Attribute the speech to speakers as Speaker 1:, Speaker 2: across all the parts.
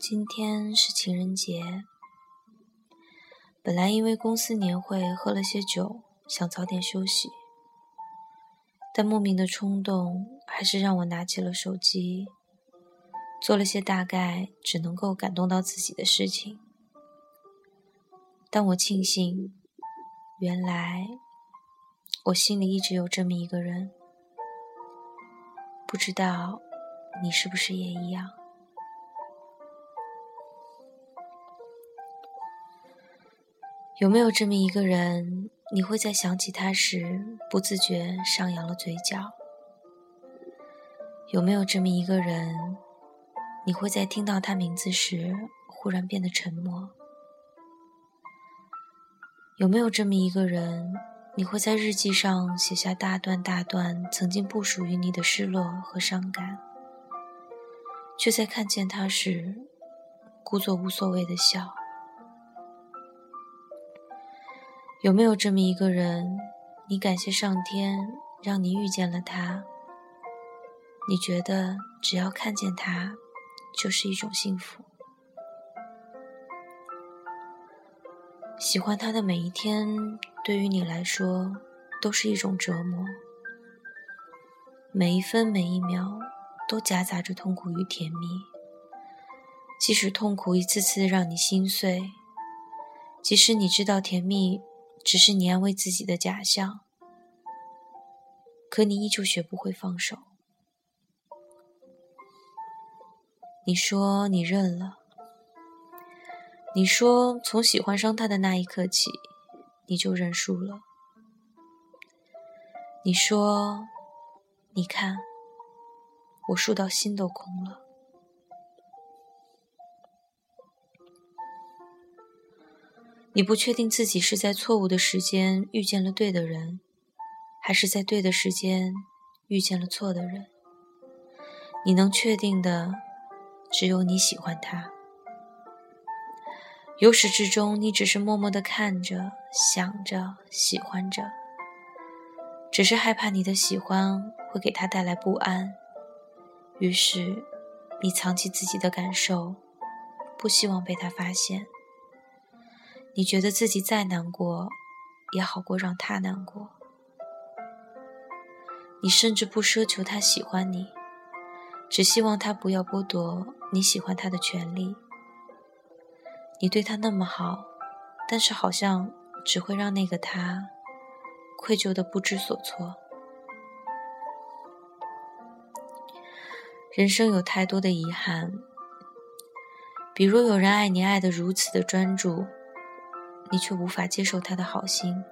Speaker 1: 今天是情人节，本来因为公司年会喝了些酒，想早点休息，但莫名的冲动还是让我拿起了手机，做了些大概只能够感动到自己的事情。但我庆幸，原来我心里一直有这么一个人，不知道你是不是也一样。有没有这么一个人，你会在想起他时不自觉上扬了嘴角？有没有这么一个人，你会在听到他名字时忽然变得沉默？有没有这么一个人，你会在日记上写下大段大段曾经不属于你的失落和伤感，却在看见他时故作无所谓的笑？有没有这么一个人，你感谢上天让你遇见了他？你觉得只要看见他，就是一种幸福。喜欢他的每一天，对于你来说都是一种折磨。每一分每一秒都夹杂着痛苦与甜蜜，即使痛苦一次次让你心碎，即使你知道甜蜜。只是你安慰自己的假象，可你依旧学不会放手。你说你认了，你说从喜欢上他的那一刻起，你就认输了。你说，你看，我输到心都空了。你不确定自己是在错误的时间遇见了对的人，还是在对的时间遇见了错的人。你能确定的，只有你喜欢他。由始至终，你只是默默的看着、想着、喜欢着，只是害怕你的喜欢会给他带来不安，于是你藏起自己的感受，不希望被他发现。你觉得自己再难过，也好过让他难过。你甚至不奢求他喜欢你，只希望他不要剥夺你喜欢他的权利。你对他那么好，但是好像只会让那个他愧疚的不知所措。人生有太多的遗憾，比如有人爱你爱得如此的专注。你却无法接受他的好心，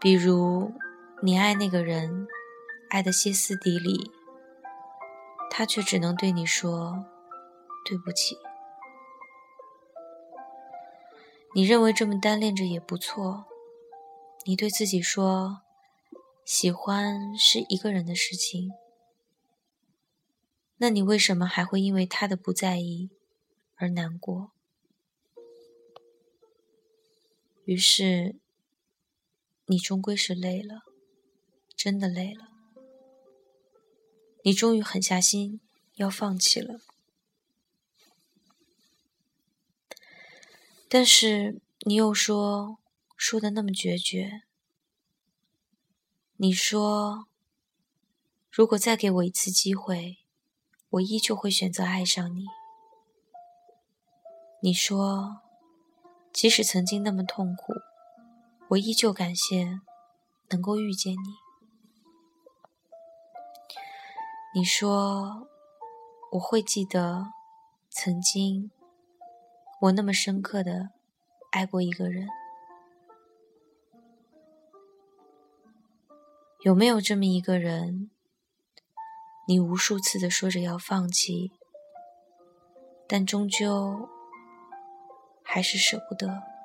Speaker 1: 比如你爱那个人，爱得歇斯底里，他却只能对你说对不起。你认为这么单恋着也不错，你对自己说，喜欢是一个人的事情，那你为什么还会因为他的不在意而难过？于是，你终归是累了，真的累了。你终于狠下心要放弃了，但是你又说说的那么决绝。你说，如果再给我一次机会，我依旧会选择爱上你。你说。即使曾经那么痛苦，我依旧感谢能够遇见你。你说我会记得曾经我那么深刻的爱过一个人，有没有这么一个人？你无数次的说着要放弃，但终究。还是舍不得。